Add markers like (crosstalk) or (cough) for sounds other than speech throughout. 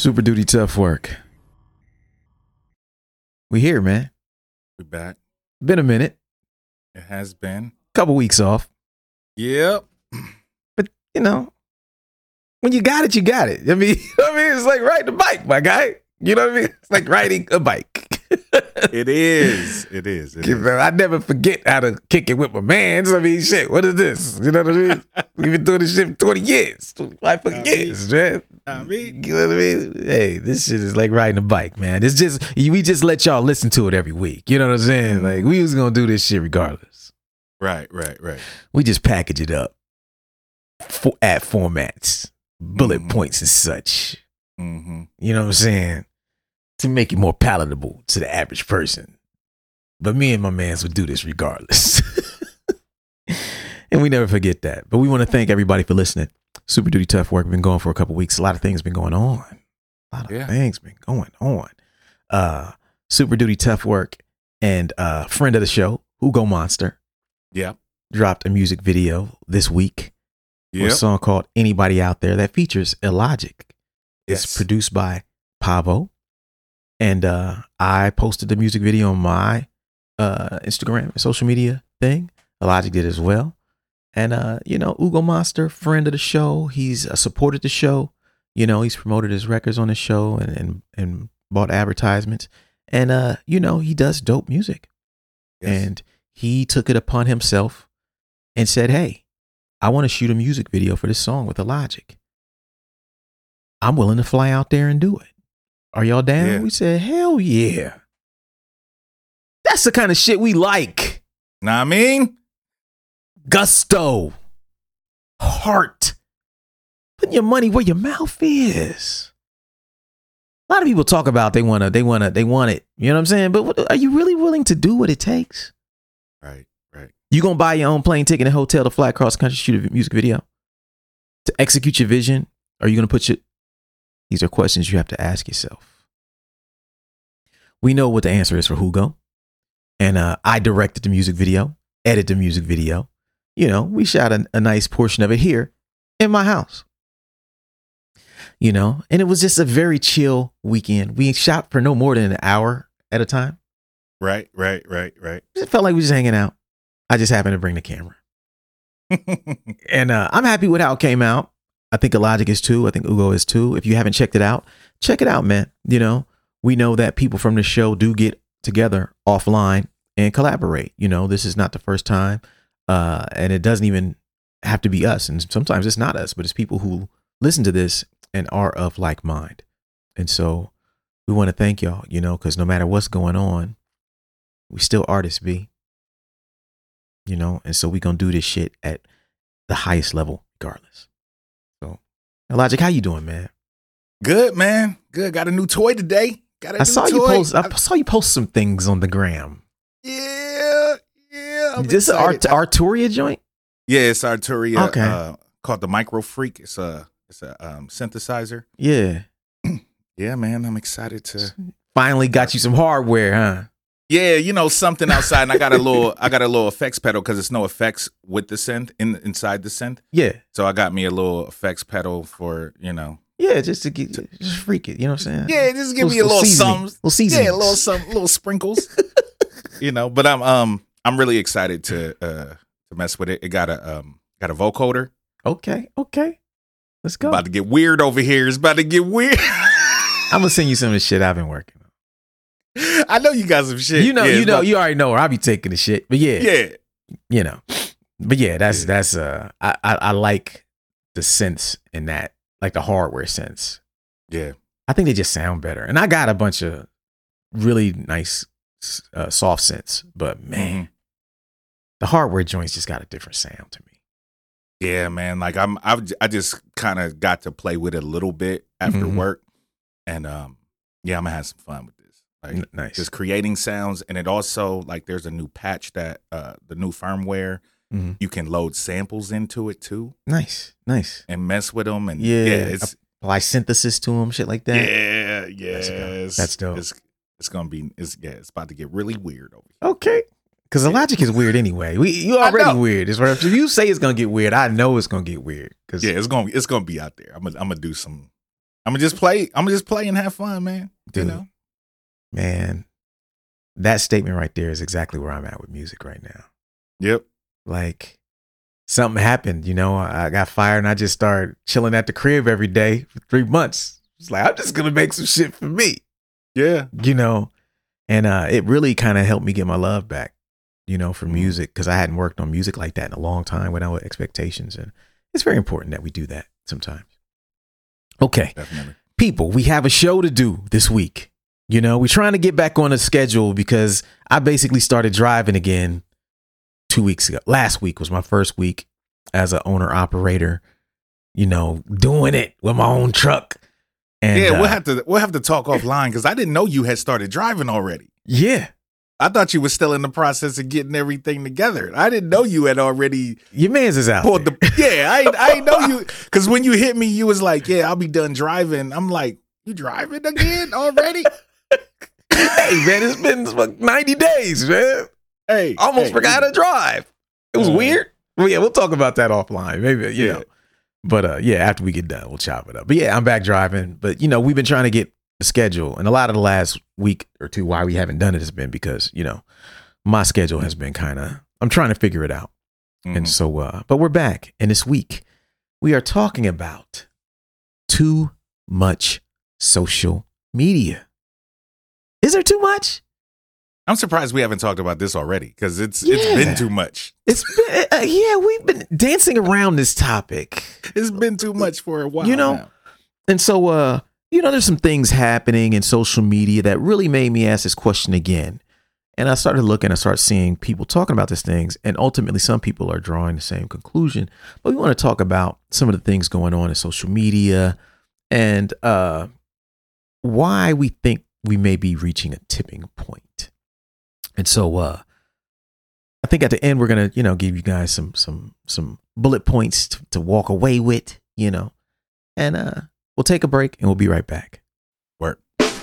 Super duty tough work. We here, man. We back. Been a minute. It has been. Couple weeks off. Yep. But you know, when you got it, you got it. I mean, (laughs) I mean, it's like riding a bike, my guy. You know what I mean? It's like riding a bike. It is. It is. It is. I never forget how to kick it with my mans. I mean, shit, what is this? You know what I mean? (laughs) We've been doing this shit for 20 years, 25 fucking I mean- years, man. I mean, You know what I mean? Hey, this shit is like riding a bike, man. It's just we just let y'all listen to it every week. You know what I'm saying? Like we was gonna do this shit regardless. right, right, right. We just package it up, for, ad formats, bullet Mhm. points, and such. Mm-hmm. You know what I'm saying? To make it more palatable to the average person. But me and my mans would do this regardless. (laughs) and we never forget that. But we want to thank everybody for listening. Super duty tough work. Been going for a couple weeks. A lot of things been going on. A lot of Yeah. things been going on. Uh super duty tough work and uh friend of the show, Hugo Monster, Yep. dropped a music video this week for a song called Anybody Out There that features Illogic. It's Yes. produced by Pavo. And uh, I posted the music video on my uh, Instagram social media thing. Illogic did as well. And, uh, you know, Ugo Monster, friend of the show. He's uh, supported the show. You know, he's promoted his records on the show and, and, and bought advertisements. And, uh, you know, he does dope music. Yes. And he took it upon himself and said, Hey, I want to shoot a music video for this song with Illogic. I'm willing to fly out there and do it. Are y'all down? Yeah. We said, Hell yeah. That's the kind of shit we like. Know what I mean? Gusto, heart, putting your money where your mouth is. A lot of people talk about they wanna, they wanna, they want it. You know what I'm saying? But what, are you really willing to do what it takes? Right, right. You gonna buy your own plane ticket and hotel to fly across the country to shoot a music video to execute your vision? Are you gonna put your? These are questions you have to ask yourself. We know what the answer is for Hugo, and uh, I directed the music video, edited the music video. You know, we shot a, a nice portion of it here in my house. You know, and it was just a very chill weekend. We shot for no more than an hour at a time. Right, right, right, right. It felt like we was just hanging out. I just happened to bring the camera. (laughs) And uh, I'm happy with how it came out. I think Illogic is too. I think Ugo is too. If you haven't checked it out, check it out, man. You know, we know that people from the show do get together offline and collaborate. You know, this is not the first time. Uh, and it doesn't even have to be us. And sometimes it's not us, but it's people who listen to this and are of like mind. And so we want to thank y'all, you know, because no matter what's going on, we still artists be. You know, and so we gonna do this shit at the highest level regardless. Logic, how you doing, man? Good, man. Good. Got a new toy today. Got a I new saw toy. you post I saw you post some things on the gram. Yeah, yeah. I'm this is Art. Arturia joint? Yeah, it's Arturia. Okay. Uh, called the MicroFreak. It's a it's a um, synthesizer. Yeah. (clears throat) Yeah, man. I'm excited to. Finally got you some hardware, huh? Yeah, you know something outside, and I got a little I got a little effects pedal because it's no effects with the synth in inside the synth. Yeah. So I got me a little effects pedal for you know. Yeah, just to get just freak it, you know what I'm saying? Yeah, just give me a Little- little little seasoning. Little. Yeah, a little some little sprinkles. (laughs) you know, but I'm um I'm really excited to uh to mess with it. It got a um got a vocoder. Okay, okay. Let's go. About to get weird over here. It's about to get weird. (laughs) I'm gonna send you some of the shit I've been working. (laughs) I know you got some shit. You know, Yeah, you know, you already know where I be taking the shit. But yeah, yeah. you know. But yeah, that's Yeah. that's uh I, I I like the sense in that, like the hardware synths. Yeah. I think they just sound better. And I got a bunch of really nice uh, soft synths, but man, Mhm. the hardware joints just got a different sound to me. Yeah, man. Like I'm, I've, I just kind of got to play with it a little bit after Mhm. work, and um, yeah, I'm gonna have some fun with. Like nice. just creating sounds, and it also like there's a new patch that uh, the new firmware Mhm. you can load samples into it too nice, nice. and mess with them, and Yeah, yeah, Apply synthesis to them, shit like that. yeah, yeah, That's dope. it's, That's dope. It's, it's gonna be, it's yeah, it's about to get really weird over here. Okay. Because the logic is weird anyway. We you already weird. It's right. If you say it's gonna get weird, I know it's gonna get weird. Because Yeah, it's gonna, it's gonna be out there. I'm gonna, I'm gonna do some, I'm I'm gonna just play. I'm gonna just play and have fun, man. Dude. You know, Man, that statement right there is exactly where I'm at with music right now. yep. Like something happened, you know, I got fired and I just started chilling at the crib every day for three months. It's like, I'm just gonna make some shit for me, Yeah, you know? And uh it really kind of helped me get my love back, you know, for Mhm. music, because I hadn't worked on music like that in a long time without expectations. And it's very important that we do that sometimes. Okay. definitely. people, we have a show to do this week. You know, we're trying to get back on a schedule because I basically started driving again two weeks ago. Last week was my first week as an owner operator, you know, doing it with my own truck. And yeah, uh, we'll have to we'll have to talk offline because I didn't know you had started driving already. yeah, I thought you were still in the process of getting everything together. I didn't know you had already your man's is out. the. Yeah, I I ain't know you (laughs) because when you hit me, you was like, "Yeah, I'll be done driving." I'm like, "You driving again already?" Hey, man, it's been like 90 days, man. hey, almost hey, forgot to drive. It was Uh, weird. Well, yeah, we'll talk about that offline. Maybe, you Yeah. know. But uh, yeah, after we get done, we'll chop it up. But yeah, I'm back driving. But you know, we've been trying to get the schedule, and a lot of the last week or two why we haven't done it has been because you know my schedule has been kind of. I'm trying to figure it out, and Mhm. so uh, but we're back, and this week we are talking about too much social media. Is there too much? I'm surprised we haven't talked about this already because it's Yeah. it's been too much. It's been, uh, yeah, we've been dancing around this topic. It's been too much for a while. You know, now. And so, uh, you know, there's some things happening in social media that really made me ask this question again. And I started looking, I started seeing people talking about these things, and ultimately, some people are drawing the same conclusion. But we want to talk about some of the things going on in social media and uh, why we think we may be reaching a tipping point. And so, uh, I think at the end we're gonna, you know, give you guys some some some bullet points to, to walk away with, you know, and uh, we'll take a break and we'll be right back.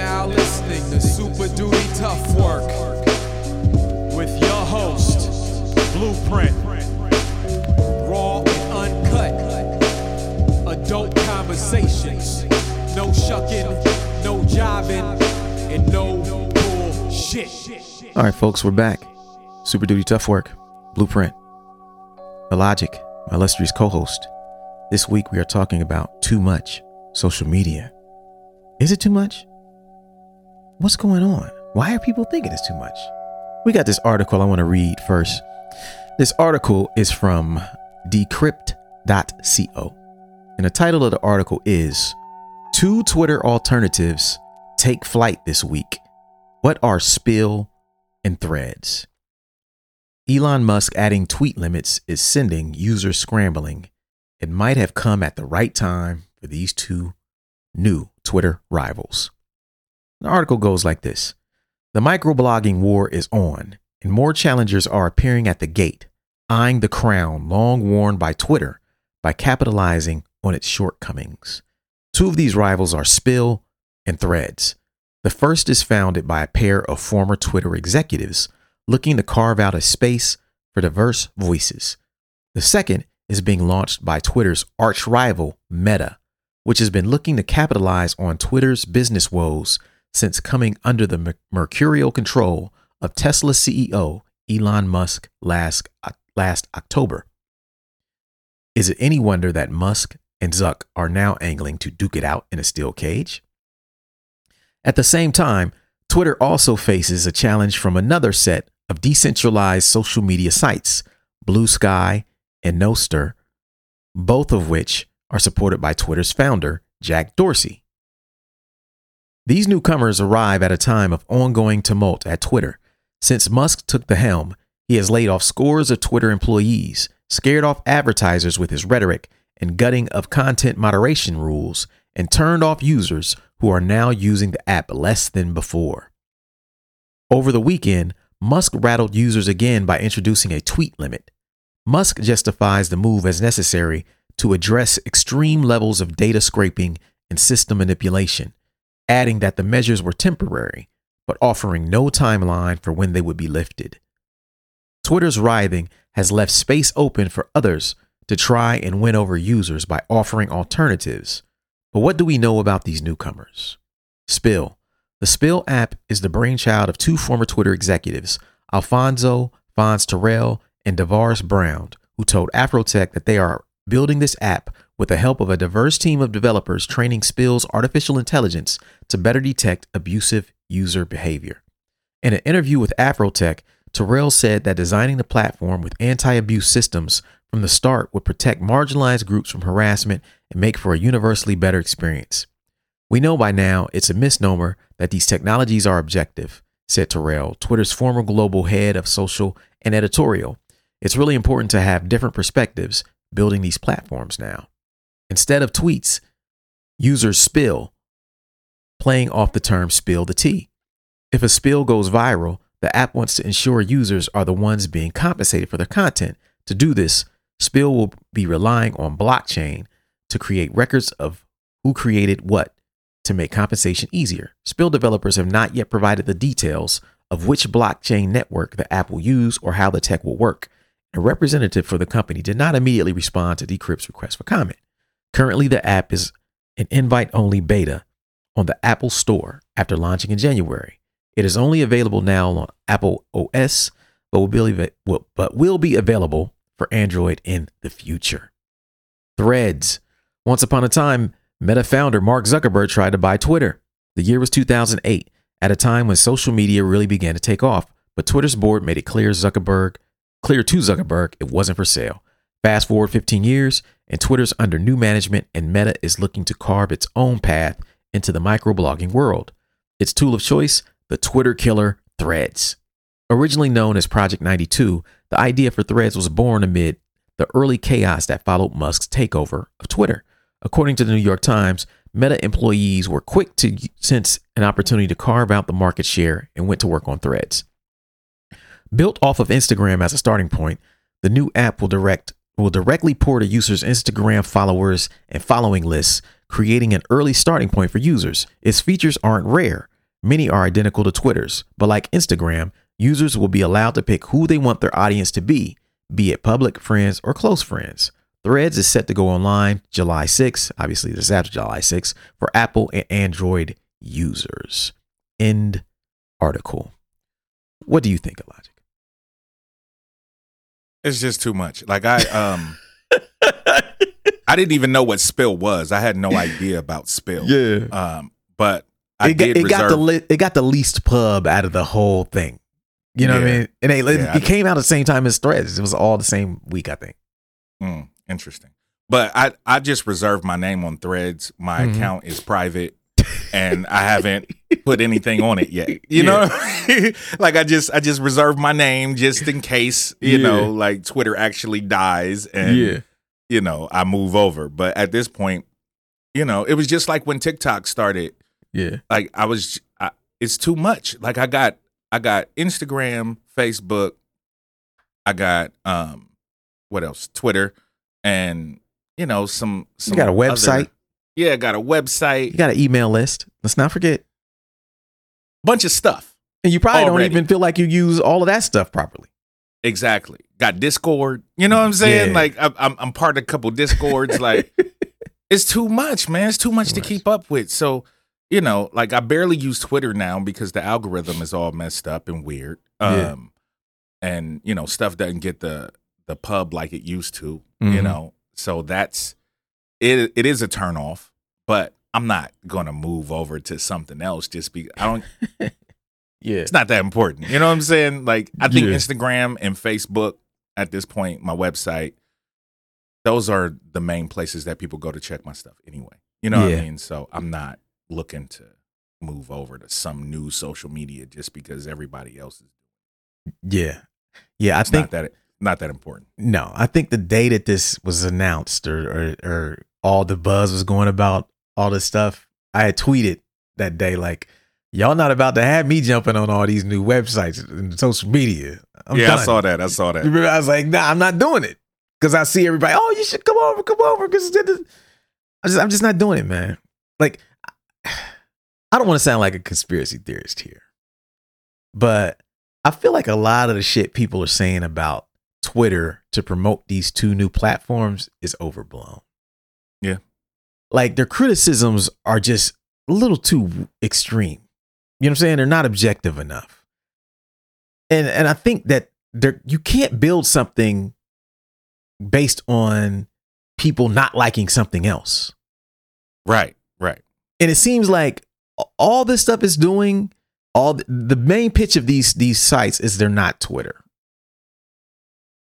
Now listening to Super Duty Tough Work with your host, Blueprint. Raw and uncut. Adult conversations. No shucking, no jiving, and no bullshit. All right, folks, we're back. Super Duty Tough Work, Blueprint, Illogic, my illustrious co host. This week we are talking about too much social media. Is it too much? What's going on? Why are people thinking it's too much? We got this article I want to read first. This article is from decrypt.co. And the title of the article is Two Twitter alternatives take flight this week. What are spill and threads? Elon Musk adding tweet limits is sending users scrambling. It might have come at the right time for these two new Twitter rivals. The article goes like this The microblogging war is on, and more challengers are appearing at the gate, eyeing the crown long worn by Twitter by capitalizing on its shortcomings. Two of these rivals are Spill and Threads. The first is founded by a pair of former Twitter executives looking to carve out a space for diverse voices. The second is being launched by Twitter's arch rival, Meta, which has been looking to capitalize on Twitter's business woes since coming under the mercurial control of Tesla CEO Elon Musk last, last October. Is it any wonder that Musk and Zuck are now angling to duke it out in a steel cage? At the same time, Twitter also faces a challenge from another set of decentralized social media sites, Bluesky and Nostr, both of which are supported by Twitter's founder, Jack Dorsey. These newcomers arrive at a time of ongoing tumult at Twitter. Since Musk took the helm, he has laid off scores of Twitter employees, scared off advertisers with his rhetoric and gutting of content moderation rules, and turned off users who are now using the app less than before. Over the weekend, Musk rattled users again by introducing a tweet limit. Musk justifies the move as necessary to address extreme levels of data scraping and system manipulation, adding that the measures were temporary, but offering no timeline for when they would be lifted. Twitter's writhing has left space open for others to try and win over users by offering alternatives. But what do we know about these newcomers? Spill. The Spill app is the brainchild of two former Twitter executives, Alphonzo Fonz Terrell and DeVaris Brown, who told Afrotech that they are building this app with the help of a diverse team of developers training Spill's artificial intelligence to better detect abusive user behavior. In an interview with Afrotech, Terrell said that designing the platform with anti abuse systems from the start would protect marginalized groups from harassment and make for a universally better experience. We know by now it's a misnomer that these technologies are objective, said Terrell, Twitter's former global head of social and editorial. It's really important to have different perspectives building these platforms now. Instead of tweets, users spill, playing off the term spill the tea. If a spill goes viral, the app wants to ensure users are the ones being compensated for their content. To do this, Spill will be relying on blockchain to create records of who created what to make compensation easier. Spill developers have not yet provided the details of which blockchain network the app will use or how the tech will work. A representative for the company did not immediately respond to Decrypt's request for comment. Currently, the app is an invite only beta on the Apple Store after launching in January. It is only available now on Apple OS, but will be, but will be available for Android in the future. Threads. Once upon a time, Meta founder Mark Zuckerberg tried to buy Twitter. The year was 2008, at a time when social media really began to take off, but Twitter's board made it clear Zuckerberg, clear to Zuckerberg it wasn't for sale. Fast forward 15 years, and Twitter's under new management, and Meta is looking to carve its own path into the microblogging world. Its tool of choice, the Twitter killer Threads. Originally known as Project 92, the idea for Threads was born amid the early chaos that followed Musk's takeover of Twitter. According to the New York Times, Meta employees were quick to sense an opportunity to carve out the market share and went to work on Threads. Built off of Instagram as a starting point, the new app will direct will directly port a user's Instagram followers and following lists, creating an early starting point for users. Its features aren't rare. Many are identical to Twitter's, but like Instagram, users will be allowed to pick who they want their audience to be, be it public, friends, or close friends. Threads is set to go online July 6, obviously this after July 6, for Apple and Android users. End article. What do you think, Elijah? It's just too much. Like I um (laughs) I didn't even know what spill was. I had no (laughs) idea about spill. Yeah. Um but I it got, did it got the li- it got the least pub out of the whole thing. You know what I mean? And it, Yeah, it came out at the same time as Threads. It was all the same week, I think. Mm, interesting. But I, I just reserved my name on threads. My Mhm. account is private and I haven't (laughs) put anything on it yet. You know? (laughs) like I just I just reserved my name just in case, you Yeah. know, like Twitter actually dies and you know, I move over. But at this point, you know, it was just like when TikTok started. yeah, Like I was I, it's too much. Like I got I got Instagram, Facebook, I got um what else? Twitter and you know some some You got a other- website. yeah, I got a website. You got an email list. Let's not forget. bunch of stuff. And you probably Already. don't even feel like you use all of that stuff properly. Exactly. Got Discord. You know what I'm saying? Yeah. Like I'm I'm, I'm part of a couple Discords. like (laughs) it's too much, man. It's too much Too to much. keep up with. So you know, like I barely use Twitter now because the algorithm is all messed up and weird. Yeah. Um, and you know, stuff doesn't get the the pub like it used to. You Mhm. know, so that's it. It is a turn off, but I'm not gonna move over to something else just because I don't. (laughs) Yeah. It's not that important. You know what I'm saying? Like I think Yeah. Instagram and Facebook at this point, my website, those are the main places that people go to check my stuff anyway. You know what I mean? So I'm not looking to move over to some new social media just because everybody else is. Yeah. Yeah. I It's think not that not that important. No, I think the day that this was announced or, or or all the buzz was going about all this stuff, I had tweeted that day like, "Y'all not about to have me jumping on all these new websites and social media." I'm yeah, done. I saw that. I saw that. Remember, I was like, "Nah, I'm not doing it," because I see everybody. Oh, you should come over, come over, because I just, I'm just not doing it, man. Like, I don't want to sound like a conspiracy theorist here, but I feel like a lot of the shit people are saying about Twitter to promote these two new platforms is overblown. Yeah. Like their criticisms are just a little too extreme. You know what I'm saying? They're not objective enough. And and I think that there you can't build something based on people not liking something else. Right, right. And it seems like all this stuff is doing all the, the main pitch of these these sites is they're not Twitter.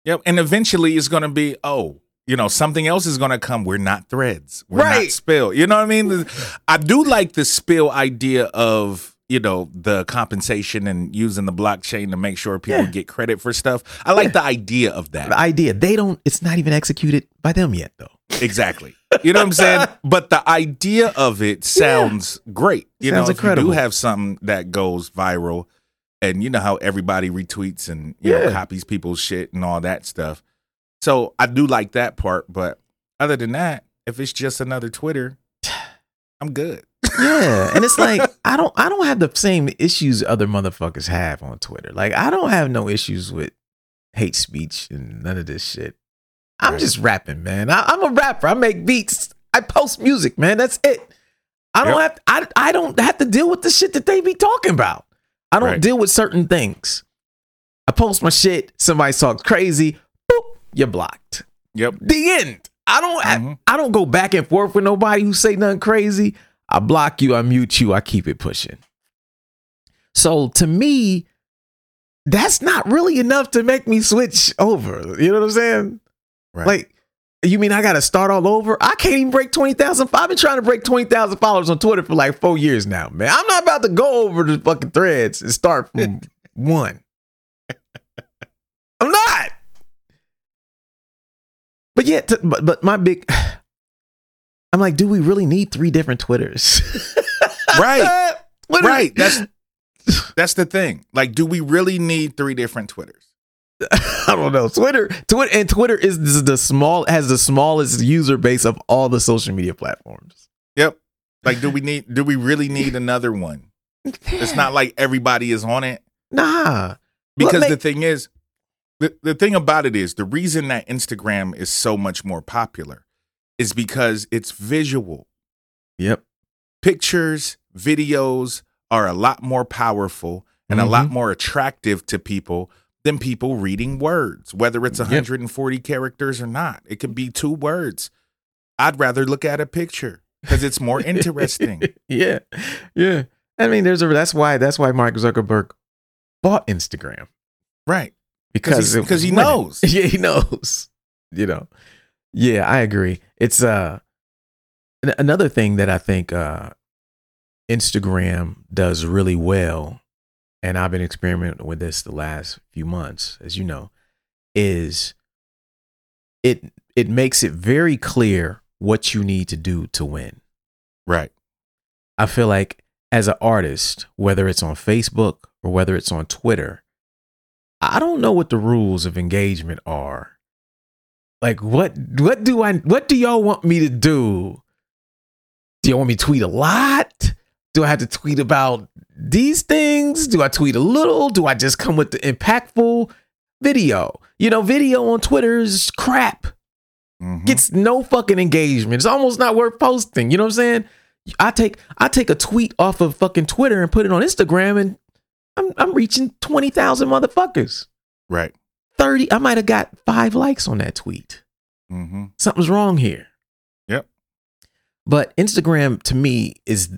Yep. And eventually it's gonna be, oh, you know, something else is gonna come. We're not threads. We're Right. not spill. You know what I mean? I do like the spill idea of you know the compensation and using the blockchain to make sure people Yeah. get credit for stuff. I like Yeah. the idea of that. The idea they don't it's not even executed by them yet though. Exactly. You know what I'm saying? (laughs) But the idea of it sounds great. You Sounds know, if incredible. you do have something that goes viral and you know how everybody retweets and you know copies people's shit and all that stuff. So I do like that part, but other than that, if it's just another Twitter, I'm good. Yeah, and it's (laughs) like I don't I don't have the same issues other motherfuckers have on Twitter. Like I don't have no issues with hate speech and none of this shit. I'm Right. just rapping, man. I, I'm a rapper. I make beats. I post music, man. That's it. I don't Yep. have I I don't have to deal with the shit that they be talking about. I don't Right. deal with certain things. I post my shit. Somebody talks crazy. Boop, you're blocked. Yep. The end. I don't have, Mhm. I don't go back and forth with nobody who say nothing crazy. I block you, I mute you, I keep it pushing. So to me, that's not really enough to make me switch over. You know what I'm saying? Right. Like, you mean I got to start all over? I can't even break 20,000. I've been trying to break 20,000 followers on Twitter for like four years now, man. I'm not about to go over the fucking threads and start from (laughs) one. I'm not. But yet, t- but, but my big, (sighs) I'm like, do we really need three different Twitters? (laughs) right. (laughs) What Right. That's that's the thing. Like, do we really need three different Twitters? (laughs) I don't know. Twitter, Twitter, and Twitter is the- small has the smallest user base of all the social media platforms. Yep. Like, do we need do we really need another one? It's not like everybody is on it. Nah. Because the thing is, the, the thing about it is the reason that Instagram is so much more popular is because it's visual. Yep. Pictures, videos are a lot more powerful and a lot Mm-hmm. more attractive to people than people reading words, whether it's Yep. 140 characters or not. It could be two words. I'd rather look at a picture because it's more (laughs) interesting. yeah. Yeah. I mean, there's a that's why that's why Mark Zuckerberg bought Instagram. right. Because he's- it was 'cause he knows. (laughs) Yeah, he knows. You know. Yeah, I agree. It's uh an- another thing that I think uh Instagram does really well, and I've been experimenting with this the last few months, as you know, is it it makes it very clear what you need to do to win. Right. I feel like as an artist, whether it's on Facebook or whether it's on Twitter, I don't know what the rules of engagement are. Like what what do I what do y'all want me to do? Do y'all want me to tweet a lot? Do I have to tweet about these things? Do I tweet a little? Do I just come with the impactful video? You know, video on Twitter is crap Mhm. gets no fucking engagement. It's almost not worth posting. You know what I'm saying? I take I take a tweet off of fucking Twitter and put it on Instagram, and I'm I'm reaching twenty thousand motherfuckers. right. Thirty. I might have got five likes on that tweet. hmm Something's wrong here. Yep. But Instagram to me is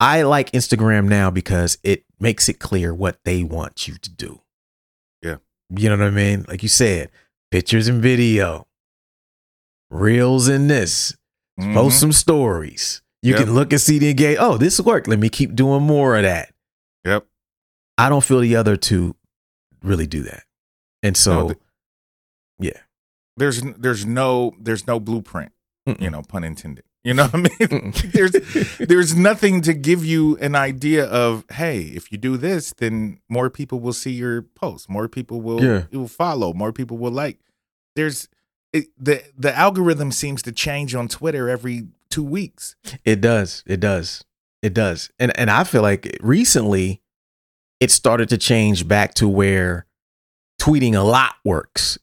I like Instagram now because it makes it clear what they want you to do. Yeah. You know what I mean? Like you said, pictures and video, reels and this, Mhm. post some stories. You Yep. can look and see the engage. Oh, this worked. Let me keep doing more of that. Yep. I don't feel the other two really do that. And so, th- yeah. There's there's no there's no blueprint. Mm-mm. You know, pun intended. You know what I mean? (laughs) There's there's nothing to give you an idea of hey if you do this then more people will see your post more people will Yeah. will follow more people will like there's it, the the algorithm seems to change on twitter every two weeks It does. It does. It does. And and I feel like recently it started to change back to where tweeting a lot works.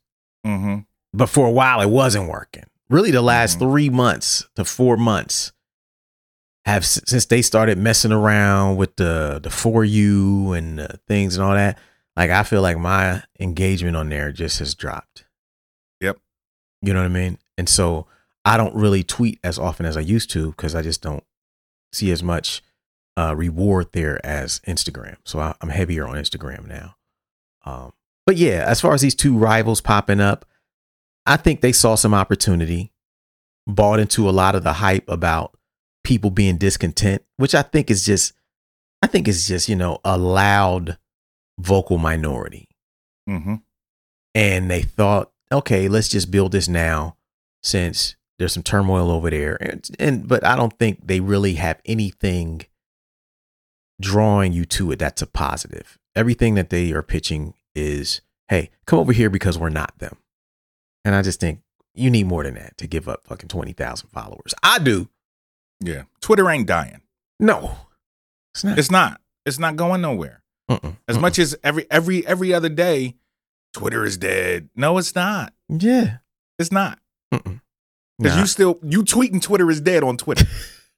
mm-hmm. But for a while it wasn't working. Really the last Mhm. 3 months to 4 months have since they started messing around with the the for you and the things and all that. Like I feel like my engagement on there just has dropped. Yep. You know what I mean? And so I don't really tweet as often as I used to because I just don't see as much uh, reward there as Instagram. So I, I'm heavier on Instagram now. Um, but yeah, as far as these two rivals popping up, I think they saw some opportunity, bought into a lot of the hype about people being discontent, which I think is just, I think is just you know a loud vocal minority Mm-hmm. and they thought, okay, let's just build this now since there's some turmoil over there. And, and but I don't think they really have anything drawing you to it that's a positive. Everything that they are pitching is, hey, come over here because we're not them. And I just think you need more than that to give up fucking 20,000 followers. I do. yeah twitter ain't dying No. It's not. it's not it's not going nowhere Mm-mm. as Mm-mm. much as every every every other day twitter is dead no it's not Yeah. it's not Mm-mm. because Nah. you still you tweeting twitter is dead on twitter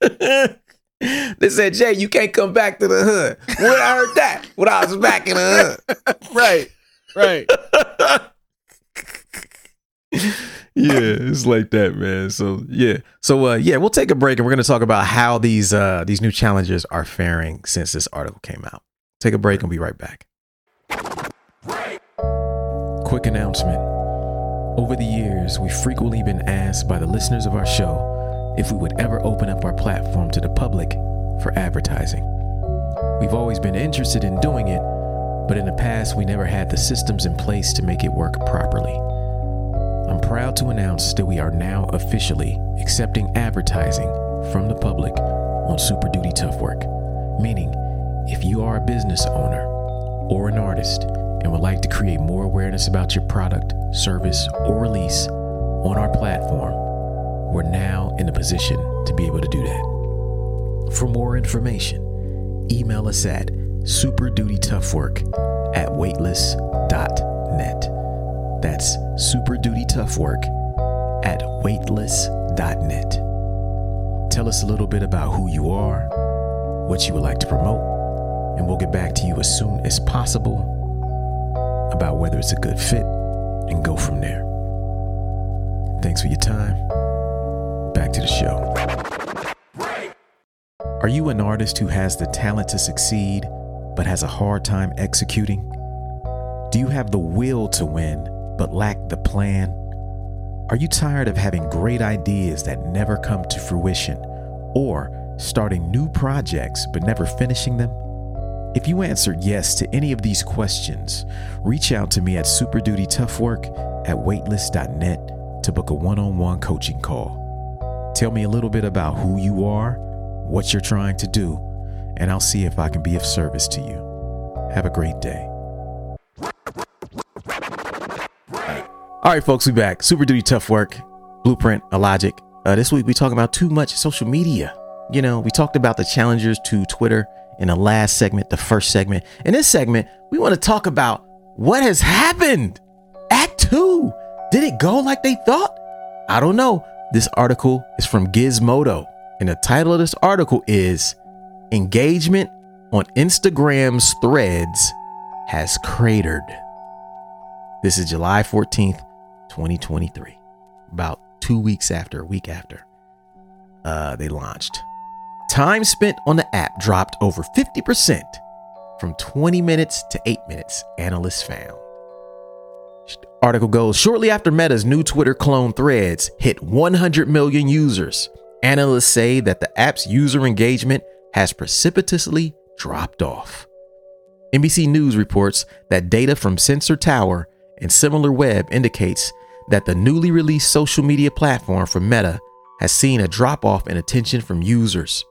(laughs) they said, Jay, you can't come back to the hood. When I heard that, when I was back in the hood. (laughs) right right yeah, it's like that, man. So yeah. So uh yeah, we'll take a break and we're gonna talk about how these uh these new challenges are faring since this article came out. Take a break and we'll be right back. Quick announcement. Over the years, we've frequently been asked by the listeners of our show if we would ever open up our platform to the public for advertising. We've always been interested in doing it, but in the past, we never had the systems in place to make it work properly. I'm proud to announce that we are now officially accepting advertising from the public on Super Duty Tough Work, meaning if you are a business owner or an artist and would like to create more awareness about your product, service, or release on our platform, we're now in a position to be able to do that. For more information, email us at superdutytoughwork at weightless.net. That's superdutytoughwork at weightless.net. Tell us a little bit about who you are, what you would like to promote, and we'll get back to you as soon as possible about whether it's a good fit and go from there. Thanks for your time. Back to the show. Are you an artist who has the talent to succeed but has a hard time executing? Do you have the will to win but lack the plan? Are you tired of having great ideas that never come to fruition or starting new projects but never finishing them? If you answered yes to any of these questions, reach out to me at superdutytoughwork at weightless.net to book a one on one coaching call. Tell me a little bit about who you are, what you're trying to do, and I'll see if I can be of service to you. Have a great day. All right, folks, we back. Super Duty Tough Work, Blueprint, Illogic. Uh, this week we talking about too much social media. You know, we talked about the challengers to Twitter in the last segment, the first segment. In this segment, we want to talk about what has happened. Act two. Did it go like they thought? I don't know. This article is from Gizmodo, and the title of this article is Engagement on Instagram's Threads has cratered. This is July 14th, 2023. About two weeks after, a week after. uh, they launched. Time spent on the app dropped over 50% from 20 minutes to 8 minutes, analysts found. Article goes shortly after Meta's new Twitter clone Threads hit 100 million users. Analysts say that the app's user engagement has precipitously dropped off. NBC News reports that data from Sensor Tower and Similar Web indicates that the newly released social media platform from Meta has seen a drop off in attention from users.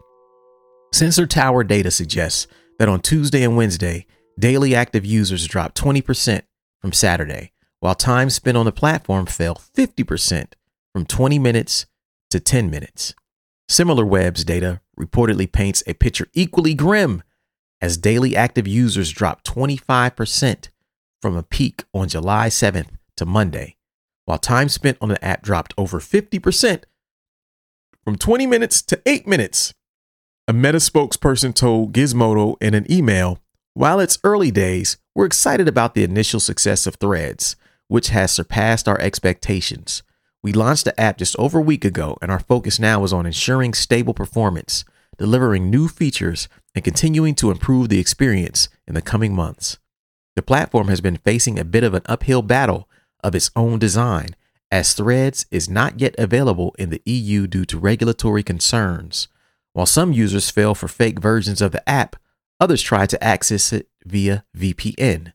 Sensor Tower data suggests that on Tuesday and Wednesday, daily active users dropped 20% from Saturday, while time spent on the platform fell 50% from 20 minutes to 10 minutes. SimilarWeb's data reportedly paints a picture equally grim as daily active users dropped 25% from a peak on July 7th to Monday, while time spent on the app dropped over 50% from 20 minutes to 8 minutes. A Meta spokesperson told Gizmodo in an email While it's early days, we're excited about the initial success of Threads, which has surpassed our expectations. We launched the app just over a week ago, and our focus now is on ensuring stable performance, delivering new features, and continuing to improve the experience in the coming months. The platform has been facing a bit of an uphill battle of its own design, as Threads is not yet available in the EU due to regulatory concerns. While some users fell for fake versions of the app, others tried to access it via VPN.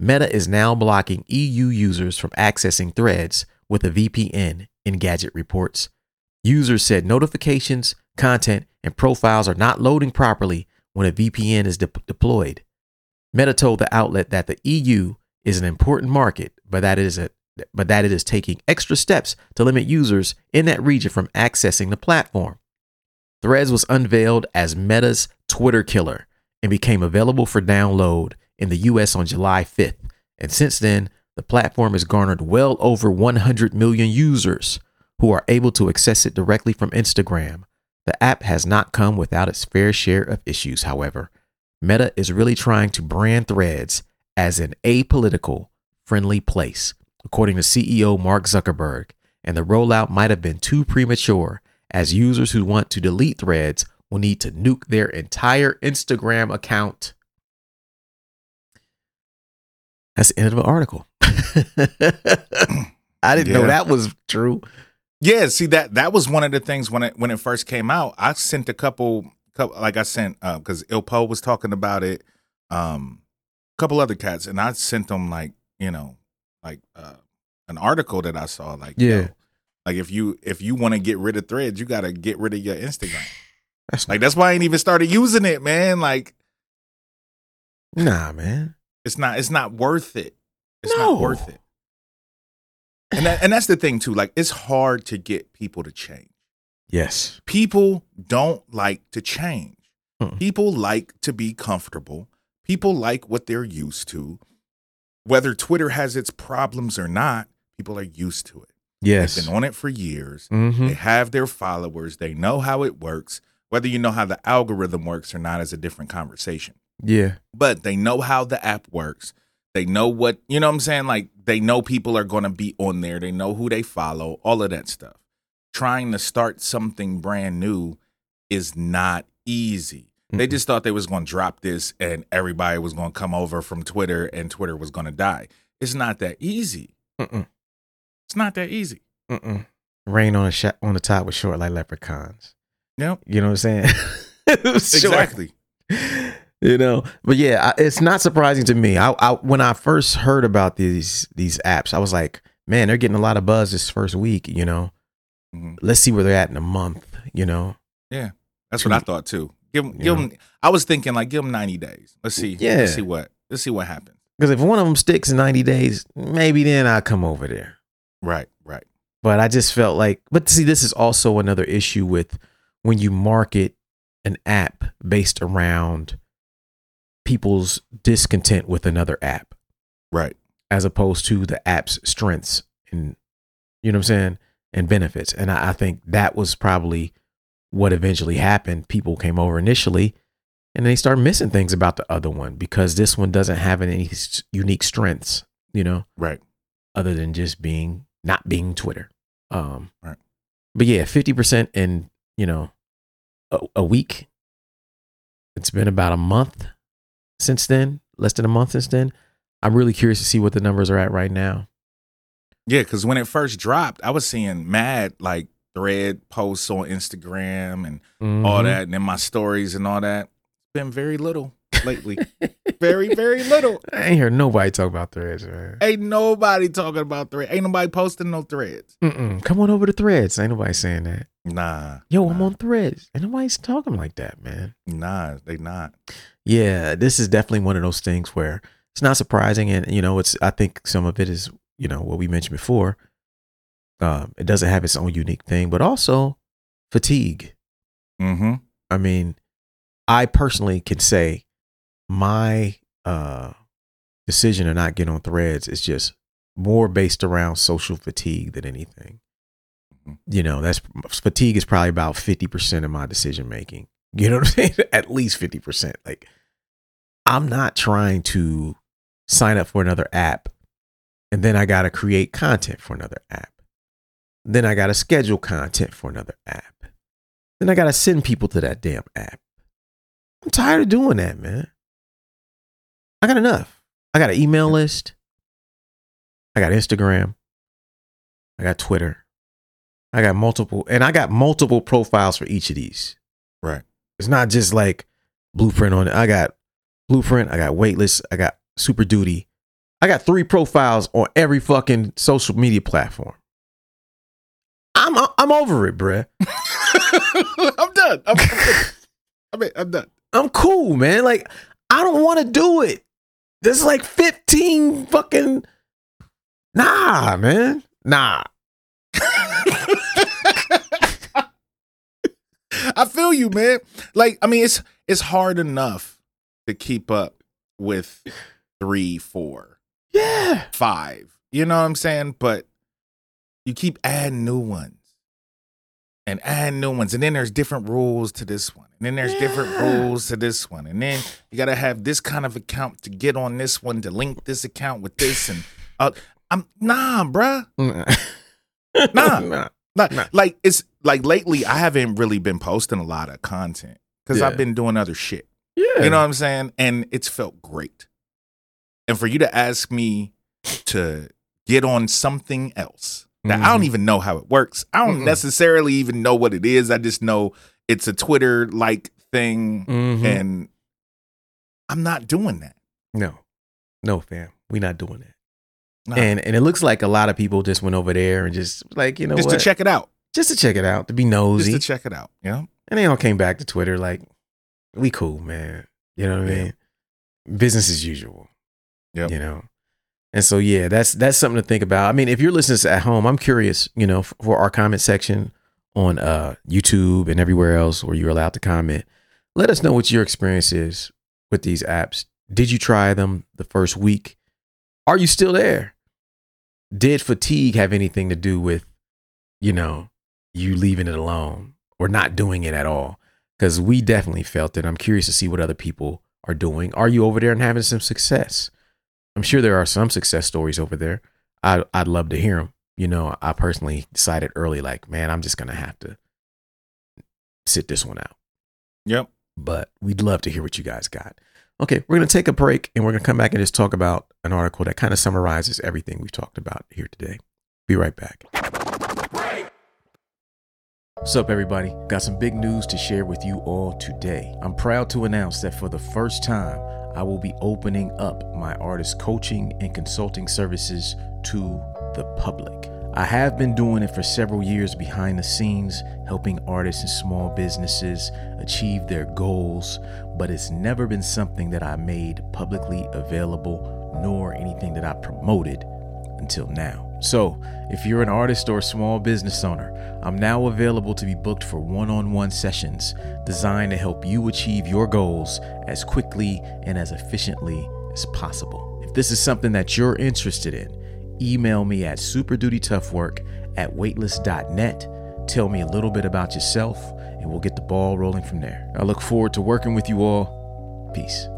Meta is now blocking EU users from accessing Threads with a VPN, Engadget reports. Users said notifications, content, and profiles are not loading properly when a VPN is de- deployed. Meta told the outlet that the EU is an important market, but that it is a but that it is taking extra steps to limit users in that region from accessing the platform. Threads was unveiled as Meta's Twitter killer and became available for download in the US on July 5th. And since then, the platform has garnered well over 100 million users who are able to access it directly from Instagram. The app has not come without its fair share of issues, however. Meta is really trying to brand Threads as an apolitical, friendly place, according to CEO Mark Zuckerberg, and the rollout might have been too premature as users who want to delete threads will need to nuke their entire Instagram account. That's the end of the article. (laughs) I didn't know that was true. Yeah, see that that was one of the things when it when it first came out. I sent a couple, couple like I sent because Ilpo was talking about it, um, a couple other cats, and I sent them like you know like uh, an article that I saw like yo, Yeah. like if you if you want to get rid of threads, you got to get rid of your Instagram. (sighs) That's Like that's why I ain't even started using it, man. Like nah, man. It's not it's not worth it. It's No. not worth it. And that, and that's the thing too. Like it's hard to get people to change. Yes. people don't like to change. Mm. People like to be comfortable. People like what they're used to. Whether Twitter has its problems or not, people are used to it. Yes. They've been on it for years. Mm-hmm. They have their followers. They know how it works. Whether you know how the algorithm works or not is a different conversation. Yeah. But they know how the app works. They know what, you know what I'm saying? Like they know people are going to be on there. They know who they follow, all of that stuff. Trying to start something brand new is not easy. They Mm-mm. just thought they was going to drop this and everybody was going to come over from Twitter and Twitter was going to die. It's not that easy. Mm-mm. It's not that easy. Mm-mm. Rain on the sh- on the top with short like leprechauns. Yep. You know what I'm saying? (laughs) Exactly. (laughs) you know but yeah it's not surprising to me I, I when i first heard about these these apps i was like man they're getting a lot of buzz this first week you know Mhm. let's see where they're at in a month you know yeah That's what I thought too. Give 'em- You give them. I was thinking like give them 90 days. Let's see. Yeah. Let's see what. Let's see what happens. because if one of them sticks in 90 days maybe then i'll come over there Right, right. but i just felt like but see this is also another issue with when you market an app based around people's discontent with another app Right. as opposed to the app's strengths and you know what I'm saying and benefits. And I, I think that was probably what eventually happened. People came over initially and they start missing things about the other one because this one doesn't have any unique strengths, you know, Right. other than just being not being Twitter. Um, Right. But yeah, fifty percent in you know, a, a week. It's been about a month since then, less than a month since then. I'm really curious to see what the numbers are at right now. Yeah, because when it first dropped, I was seeing mad like thread posts on Instagram and all Mhm. that, and then my stories and all that. It's been very little lately. very, very little. (laughs) I ain't hear nobody talk about threads, man. Ain't nobody talking about threads. Ain't nobody posting no threads. Mm-mm. Come on over to threads. Ain't nobody saying that. Nah. Yo, I'm on threads. Ain't nobody's talking like that, man. Nah, they not. Yeah, this is definitely one of those things where it's not surprising, and you know, it's. I think some of it is, you know, what we mentioned before. Um, it doesn't have its own unique thing, but also fatigue. Mm-hmm. I mean, I personally can say my uh decision to not get on threads is just more based around social fatigue than anything. Mhm. You know, that's fatigue is probably about 50% of my decision making. You know what I'm (laughs) saying? At least 50%. Like I'm not trying to sign up for another app and then I got to create content for another app. Then I got to schedule content for another app. Then I got to send people to that damn app. I'm tired of doing that, man. I got enough. I got an email list. I got Instagram. I got Twitter. I got multiple, and I got multiple profiles for each of these. Right. It's not just like blueprint on it. I got blueprint. I got Weightless. I got super duty. I got three profiles on every fucking social media platform. I'm I'm over it, bruh. (laughs) I'm done. I'm, I'm, I mean, I'm done. I'm cool, man. Like, I don't want to do it. There's like 15 fucking. Nah, man. Nah. (laughs) I feel you, man. Like, I mean, it's it's hard enough to keep up with three, four, Yeah. five. You know what I'm saying? But you keep adding new ones and adding new ones, and then there's different rules to this one, and then there's different rules to this one, and then you got to have this kind of account to get on this one to link this account with this, and uh, I'm nah, bruh. (laughs) Nah. nah. Like, Nah. like it's like lately, I haven't really been posting a lot of content because Yeah. I've been doing other shit. Yeah. You know what I'm saying? And it's felt great. And for you to ask me to get on something else that I don't Mhm. even know how it works. I don't Mm-mm. necessarily even know what it is. I just know it's a Twitter like thing, Mhm. and I'm not doing that. no. No, fam. we not doing that. Nah. And and it looks like a lot of people just went over there and just like, you know just what? to check it out. just to check it out, to be nosy. Just to check it out. Yeah. and they all came back to Twitter like, we cool, man. You know what I mean? Business as usual. Yeah, You know? And so yeah, that's that's something to think about. I mean, if you're listening to at home, I'm curious, you know, for our comment section on uh YouTube and everywhere else where you're allowed to comment. Let us know what your experience is with these apps. Did you try them the first week? Are you still there? Did fatigue have anything to do with, you know, you leaving it alone or not doing it at all? Because we definitely felt it. I'm curious to see what other people are doing. Are you over there and having some success? I'm sure there are some success stories over there. I, I'd love to hear them. You know, I personally decided early, like, man, I'm just going to have to sit this one out. Yep. But we'd love to hear what you guys got. Okay, we're going to take a break and we're going to come back and just talk about an article that kind of summarizes everything we've talked about here today. Be right back. What's up, everybody? Got some big news to share with you all today. I'm proud to announce that for the first time, I will be opening up my artist coaching and consulting services to the public. I have been doing it for several years behind the scenes, helping artists and small businesses achieve their goals, but it's never been something that I made publicly available nor anything that I promoted until now. So, if you're an artist or a small business owner, I'm now available to be booked for one on one sessions designed to help you achieve your goals as quickly and as efficiently as possible. If this is something that you're interested in, email me at superdutytoughwork at weightless.net. Tell me a little bit about yourself, and we'll get the ball rolling from there. I look forward to working with you all. Peace.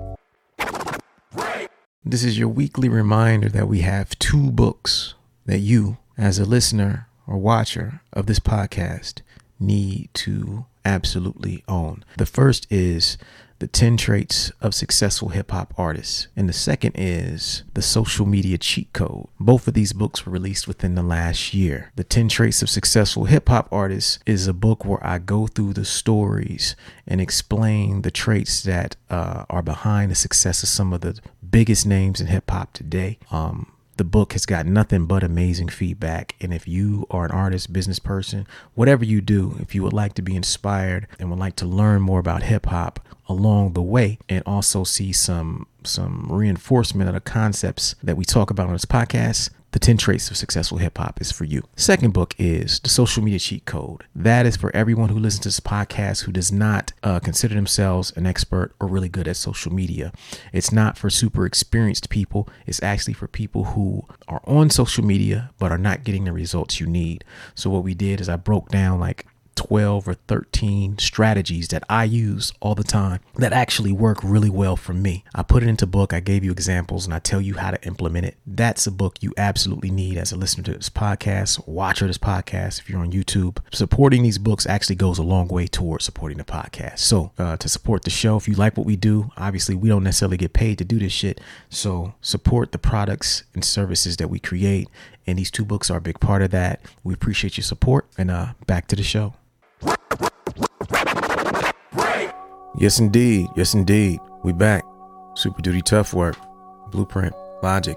This is your weekly reminder that we have two books that you, as a listener or watcher of this podcast, need to absolutely own. The first is the 10 traits of successful hip hop artists. And the second is the social media cheat code. Both of these books were released within the last year. The 10 traits of successful hip hop artists is a book where I go through the stories and explain the traits that uh, are behind the success of some of the biggest names in hip hop today. Um, the book has got nothing but amazing feedback. And if you are an artist, business person, whatever you do, if you would like to be inspired and would like to learn more about hip hop along the way and also see some some reinforcement of the concepts that we talk about on this podcast, the 10 Traits of Successful Hip Hop is for you. Second book is The Social Media Cheat Code. That is for everyone who listens to this podcast who does not uh, consider themselves an expert or really good at social media. It's not for super experienced people, it's actually for people who are on social media but are not getting the results you need. So, what we did is I broke down like 12 or 13 strategies that I use all the time that actually work really well for me. I put it into book, I gave you examples and I tell you how to implement it. That's a book you absolutely need as a listener to this podcast, watcher this podcast if you're on YouTube. Supporting these books actually goes a long way towards supporting the podcast. So, uh, to support the show, if you like what we do, obviously we don't necessarily get paid to do this shit. So, support the products and services that we create and these two books are a big part of that. We appreciate your support and uh back to the show. Yes, indeed. Yes, indeed. We back. Super duty tough work. Blueprint. Illogic.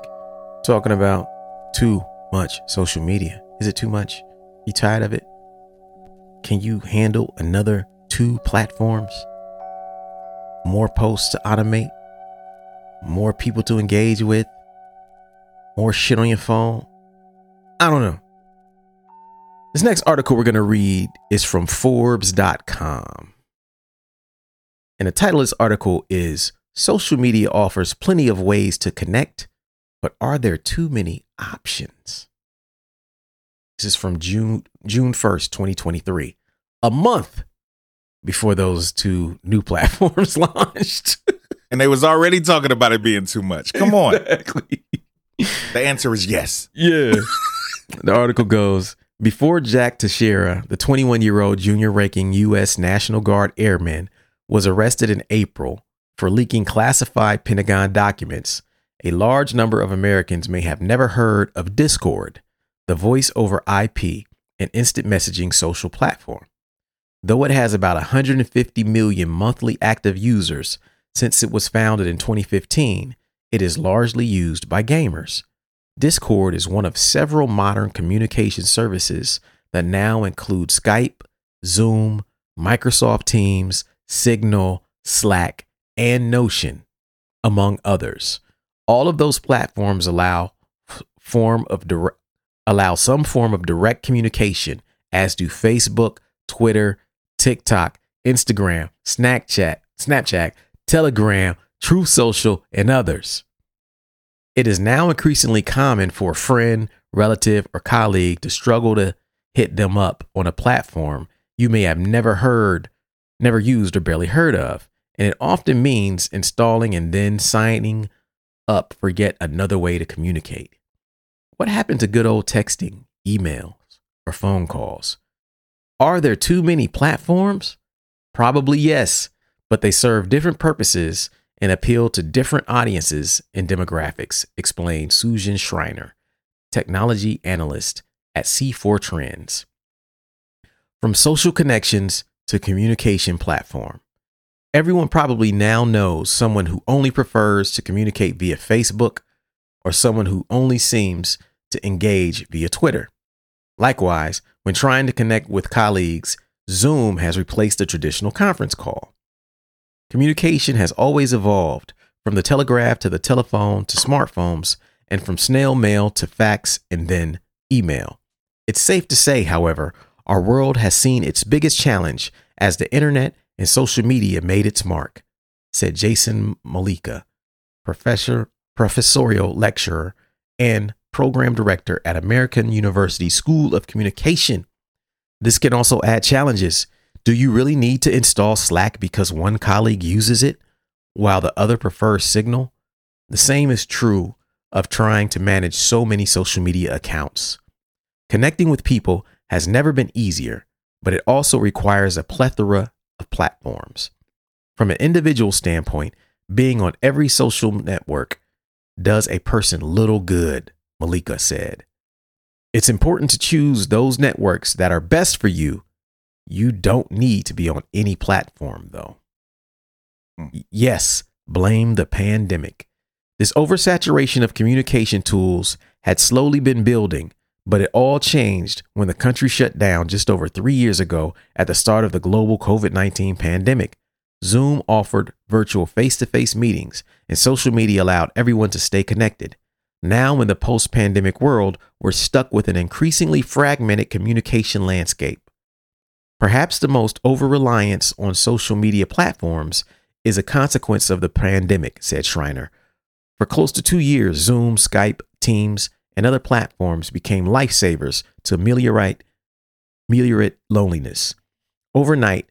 Talking about too much social media. Is it too much? You tired of it? Can you handle another two platforms? More posts to automate? More people to engage with? More shit on your phone? I don't know. This next article we're going to read is from Forbes.com. And the title of this article is Social Media Offers Plenty of Ways to Connect, but Are There Too Many Options? This is from June, June 1st, 2023, a month before those two new (laughs) platforms launched. (laughs) And they was already talking about it being too much. Come on. Exactly. The answer is yes. Yeah. (laughs) the article goes Before Jack Teixeira, the 21 year old junior ranking U.S. National Guard airman, was arrested in April for leaking classified Pentagon documents, a large number of Americans may have never heard of Discord, the voice over IP and instant messaging social platform. Though it has about 150 million monthly active users since it was founded in 2015, it is largely used by gamers. Discord is one of several modern communication services that now include Skype, Zoom, Microsoft Teams, Signal, Slack, and Notion, among others. All of those platforms allow form of direct, allow some form of direct communication, as do Facebook, Twitter, TikTok, Instagram, Snapchat, Snapchat, Telegram, Truth Social, and others. It is now increasingly common for a friend, relative, or colleague to struggle to hit them up on a platform you may have never heard, never used, or barely heard of. And it often means installing and then signing up for yet another way to communicate. What happened to good old texting, emails, or phone calls? Are there too many platforms? Probably yes, but they serve different purposes and appeal to different audiences and demographics, explained Susan Schreiner, technology analyst at C4 Trends. From social connections to communication platform. Everyone probably now knows someone who only prefers to communicate via Facebook or someone who only seems to engage via Twitter. Likewise, when trying to connect with colleagues, Zoom has replaced the traditional conference call. Communication has always evolved from the telegraph to the telephone to smartphones and from snail mail to fax and then email. It's safe to say, however, our world has seen its biggest challenge as the internet and social media made its mark, said Jason Mollica, professor, professorial lecturer and program director at American University School of Communication. This can also add challenges. Do you really need to install Slack because one colleague uses it while the other prefers Signal? The same is true of trying to manage so many social media accounts. Connecting with people has never been easier, but it also requires a plethora of platforms. From an individual standpoint, being on every social network does a person little good, Mollica said. It's important to choose those networks that are best for you. You don't need to be on any platform, though. Hmm. Yes, blame the pandemic. This oversaturation of communication tools had slowly been building, but it all changed when the country shut down just over three years ago at the start of the global COVID 19 pandemic. Zoom offered virtual face to face meetings, and social media allowed everyone to stay connected. Now, in the post pandemic world, we're stuck with an increasingly fragmented communication landscape. Perhaps the most over reliance on social media platforms is a consequence of the pandemic, said Schreiner. For close to two years, Zoom, Skype, Teams, and other platforms became lifesavers to ameliorate, ameliorate loneliness. Overnight,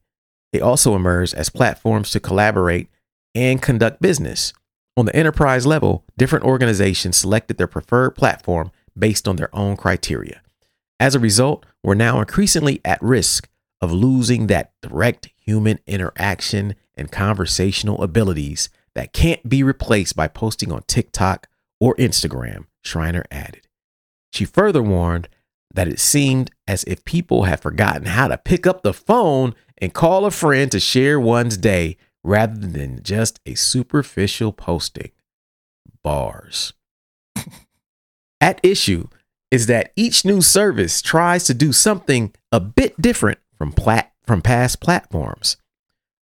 they also emerged as platforms to collaborate and conduct business. On the enterprise level, different organizations selected their preferred platform based on their own criteria. As a result, we're now increasingly at risk of losing that direct human interaction and conversational abilities that can't be replaced by posting on TikTok or Instagram, Schreiner added. She further warned that it seemed as if people had forgotten how to pick up the phone and call a friend to share one's day rather than just a superficial posting. Bars. At issue is that each new service tries to do something a bit different from plat- from past platforms.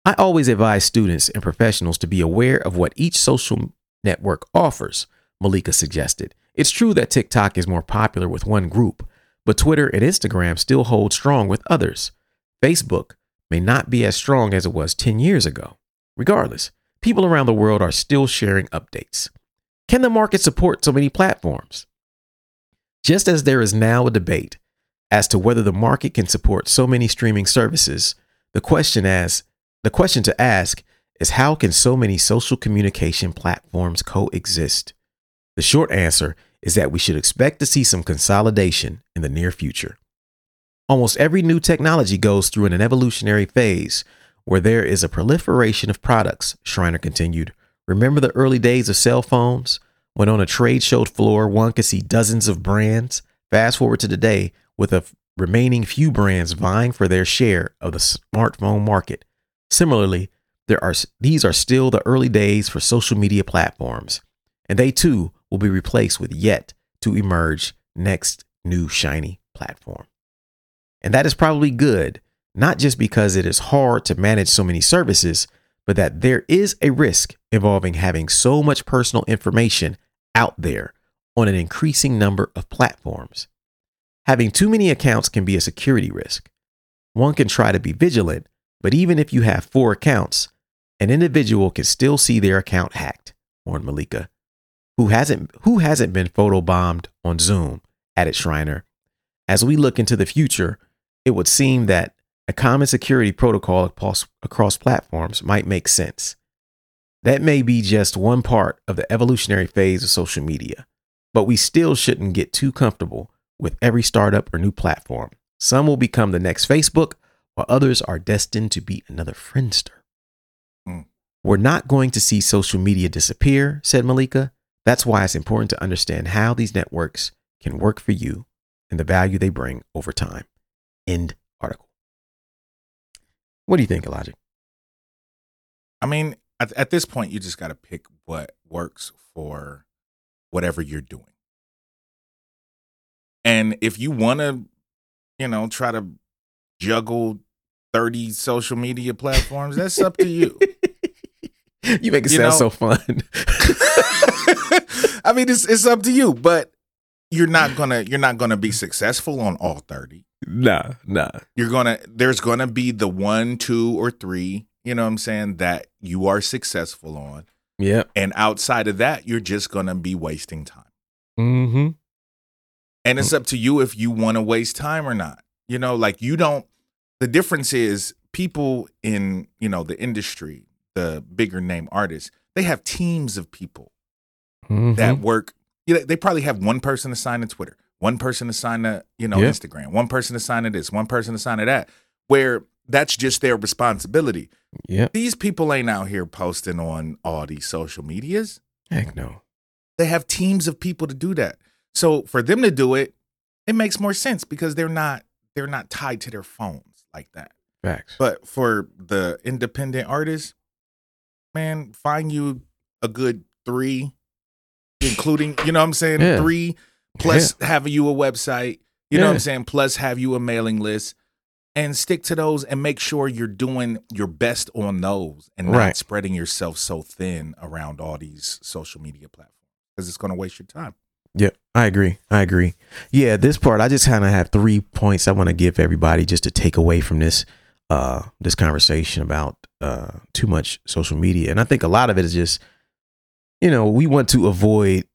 I always advise students and professionals to be aware of what each social network offers, Mollica suggested. It's true that TikTok is more popular with one group, but Twitter and Instagram still hold strong with others. Facebook may not be as strong as it was 10 years ago. Regardless, people around the world are still sharing updates. Can the market support so many platforms? Just as there is now a debate as to whether the market can support so many streaming services, the question as the question to ask is how can so many social communication platforms coexist? The short answer is that we should expect to see some consolidation in the near future. Almost every new technology goes through an evolutionary phase where there is a proliferation of products, Schreiner continued. Remember the early days of cell phones? When on a trade show floor, one could see dozens of brands. Fast forward to today, with a remaining few brands vying for their share of the smartphone market. Similarly, there are these are still the early days for social media platforms, and they too will be replaced with yet to emerge next new shiny platform. And that is probably good, not just because it is hard to manage so many services, but that there is a risk involving having so much personal information out there on an increasing number of platforms. Having too many accounts can be a security risk. One can try to be vigilant, but even if you have four accounts, an individual can still see their account hacked, warned Mollica, who hasn't who hasn't been photobombed on Zoom, added Schreiner. As we look into the future, it would seem that a common security protocol across, across platforms might make sense. That may be just one part of the evolutionary phase of social media, but we still shouldn't get too comfortable with every startup or new platform. Some will become the next Facebook, while others are destined to be another Friendster. Mm. We're not going to see social media disappear, said Mollica. That's why it's important to understand how these networks can work for you and the value they bring over time. End article. What do you think, Elijah? I mean, at, at this point, you just got to pick what works for whatever you're doing. And if you want to, you know, try to juggle 30 social media platforms, that's up to you. you make it You sound know- so fun. (laughs) I mean, it's it's up to you, but you're not (laughs) gonna you're not gonna be successful on all 30. nah, nah. You're gonna there's gonna be the one, two, or three, you know what I'm saying, that you are successful on. Yep. And outside of that, you're just gonna be wasting time. Mm-hmm. And it's up to you if you want to waste time or not. You know, like you don't the difference is people in, you know, the industry, the bigger name artists, they have teams of people Mm-hmm. that work. You know, they probably have one person assigned to Twitter, one person assigned to, you know, Yeah. Instagram, one person assigned to this, one person assigned to that. where that's just their responsibility. Yep. These people ain't out here posting on all these social medias. Heck no. They have teams of people to do that. So for them to do it, it makes more sense because they're not they're not tied to their phones like that. Facts. But for the independent artists, man, find you a good three, including, you know what I'm saying? Yeah. Three plus have you a website, you know what I'm saying? Plus have you a mailing list and stick to those and make sure you're doing your best on those and not Right. spreading yourself so thin around all these social media platforms because it's going to waste your time. Yeah, I agree. I agree. Yeah, this part I just kind of have three points I want to give everybody just to take away from this uh this conversation about uh too much social media. And I think a lot of it is just you know, we want to avoid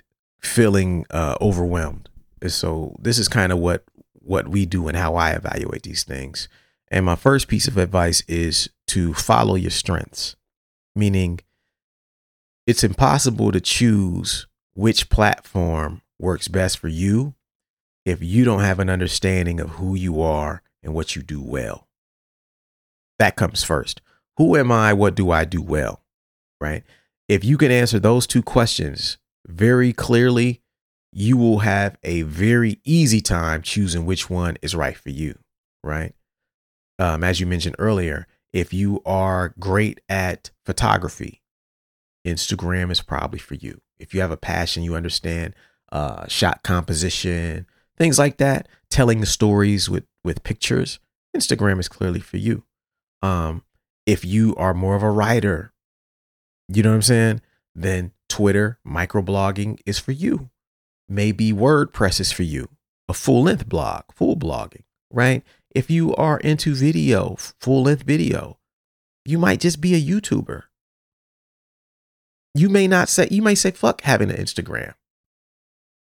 feeling uh overwhelmed. And so this is kind of what what we do and how I evaluate these things. And my first piece of advice is to follow your strengths. Meaning it's impossible to choose which platform works best for you if you don't have an understanding of who you are and what you do well. That comes first. Who am I? What do I do well? Right? If you can answer those two questions very clearly, you will have a very easy time choosing which one is right for you. Right? Um, as you mentioned earlier, if you are great at photography, Instagram is probably for you. If you have a passion, you understand uh, shot composition, things like that, telling the stories with with pictures, Instagram is clearly for you. Um, if you are more of a writer, you know what I'm saying, then Twitter, microblogging is for you. Maybe WordPress is for you. A full length blog, full blogging, right? If you are into video, full length video, you might just be a YouTuber. You may not say, you may say, fuck having an Instagram.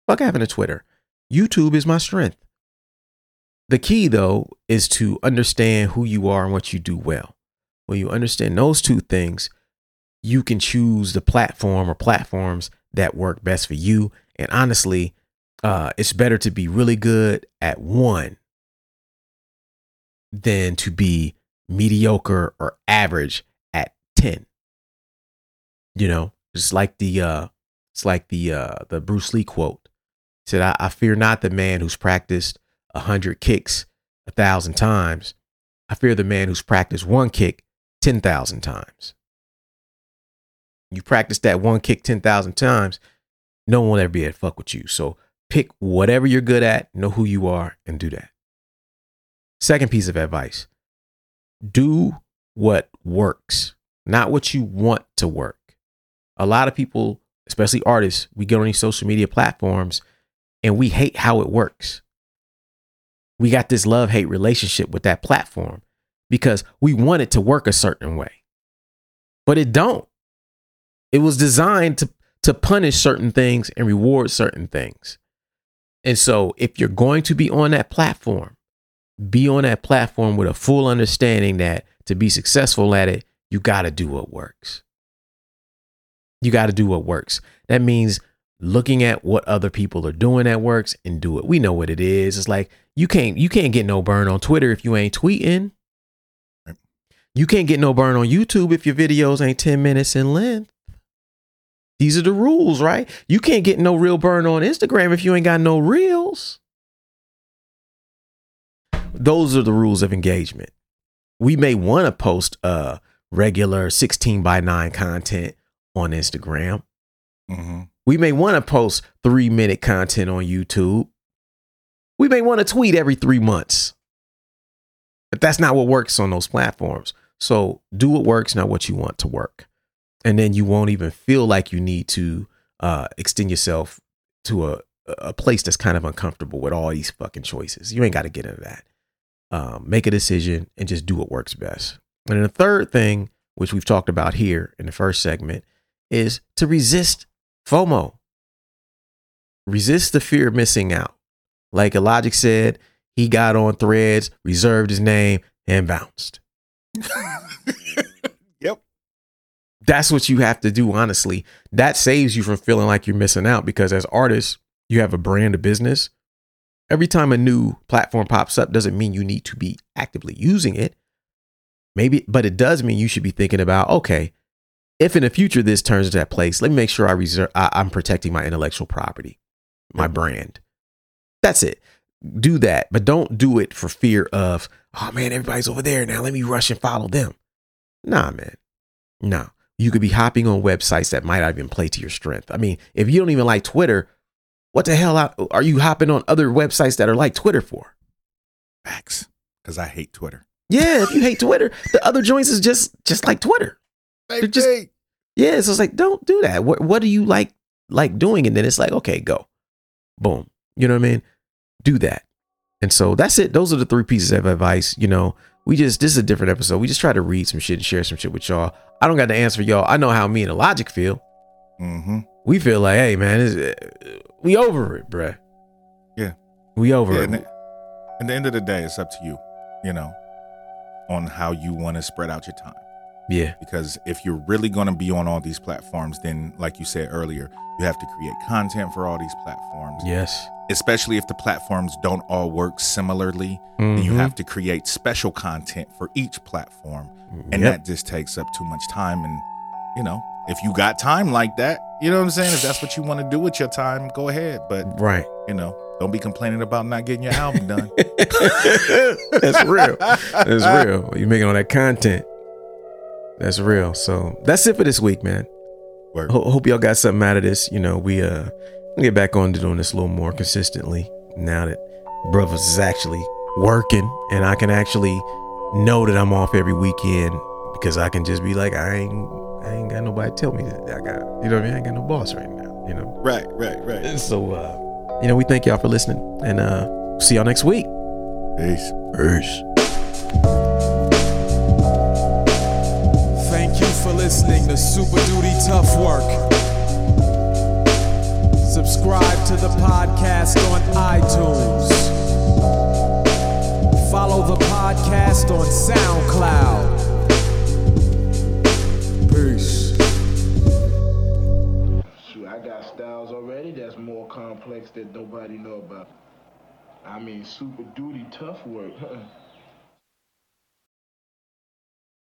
Fuck having a Twitter. YouTube is my strength. The key, though, is to understand who you are and what you do well. When you understand those two things, you can choose the platform or platforms that work best for you. And honestly, uh, it's better to be really good at one than to be mediocre or average at 10. You know, it's like the uh it's like the uh the Bruce Lee quote. He said, I, I fear not the man who's practiced a hundred kicks a thousand times. I fear the man who's practiced one kick ten thousand times. You practice that one kick ten thousand times, no one will ever be able to fuck with you. So pick whatever you're good at, know who you are, and do that. Second piece of advice do what works, not what you want to work. A lot of people, especially artists, we get on these social media platforms and we hate how it works. We got this love hate relationship with that platform because we want it to work a certain way. But it don't. It was designed to to punish certain things and reward certain things. And so if you're going to be on that platform, be on that platform with a full understanding that to be successful at it, you got to do what works. You got to do what works. That means looking at what other people are doing that works and do it. We know what it is. It's like you can't you can't get no burn on Twitter if you ain't tweeting. You can't get no burn on YouTube if your videos ain't 10 minutes in length. These are the rules, right? You can't get no real burn on Instagram if you ain't got no reels. Those are the rules of engagement. We may want to post uh regular 16 by 9 content on Instagram. hmm We may want to post three minute content on YouTube. We may want to tweet every three months. But that's not what works on those platforms. So do what works, not what you want to work. And then you won't even feel like you need to uh, extend yourself to a, a place that's kind of uncomfortable with all these fucking choices. You ain't got to get into that. Um, make a decision and just do what works best. And the third thing, which we've talked about here in the first segment, is to resist FOMO. Resist the fear of missing out. Like Illogic said, he got on threads, reserved his name, and bounced. (laughs) That's what you have to do, honestly. That saves you from feeling like you're missing out because as artists, you have a brand of business. Every time a new platform pops up doesn't mean you need to be actively using it. Maybe, but it does mean you should be thinking about, okay, if in the future this turns into that place, let me make sure I reserve, I, I'm protecting my intellectual property, my brand. That's it. Do that, but don't do it for fear of, oh man, everybody's over there now. Let me rush and follow them. Nah, man. No. You could be hopping on websites that might not even play to your strength. I mean, if you don't even like Twitter, what the hell are you hopping on other websites that are like Twitter for? Facts. Because I hate Twitter. Yeah, if you hate Twitter, the other joints is just just like Twitter. They're just- Yeah, so it's like don't do that. What what do you like like doing? And then it's like, okay, go. Boom. You know what I mean? Do that. And so that's it. Those are the three pieces of advice. You know, we just this is a different episode. We just try to read some shit and share some shit with y'all. I don't got the answer for y'all. I know how me and the logic feel. Mm-hmm. We feel like, hey man, it's, we over it, bruh. Yeah. We over Yeah, it. and at the end of the day, it's up to you, you know, on how you want to spread out your time. Yeah. Because if you're really going to be on all these platforms, then, like you said earlier, you have to create content for all these platforms. Yes. Especially if the platforms don't all work similarly, then you mm-hmm. have to create special content for each platform. And Yep. that just takes up too much time. And, you know, if you got time like that, you know what I'm saying? If that's what you want to do with your time, go ahead. But, right. you know, don't be complaining about not getting your album done. (laughs) That's real. That's real. You're making all that content. That's real. So that's it for this week, man. Word. Ho- hope y'all got something out of this. You know, we uh get back on to doing this a little more consistently now that brothers is actually working and I can actually know that I'm off every weekend because I can just be like, I ain't I ain't got nobody tell me that I got you know what I mean? I ain't got no boss right now, you know. Right, right, right. And so uh, you know, we thank y'all for listening and uh see y'all next week. Peace. Peace. For listening to Super Duty Tough Work. Subscribe to the podcast on iTunes. Follow the podcast on SoundCloud. Peace. Shoot, I got styles already that's more complex that nobody know about. I mean, super duty tough work.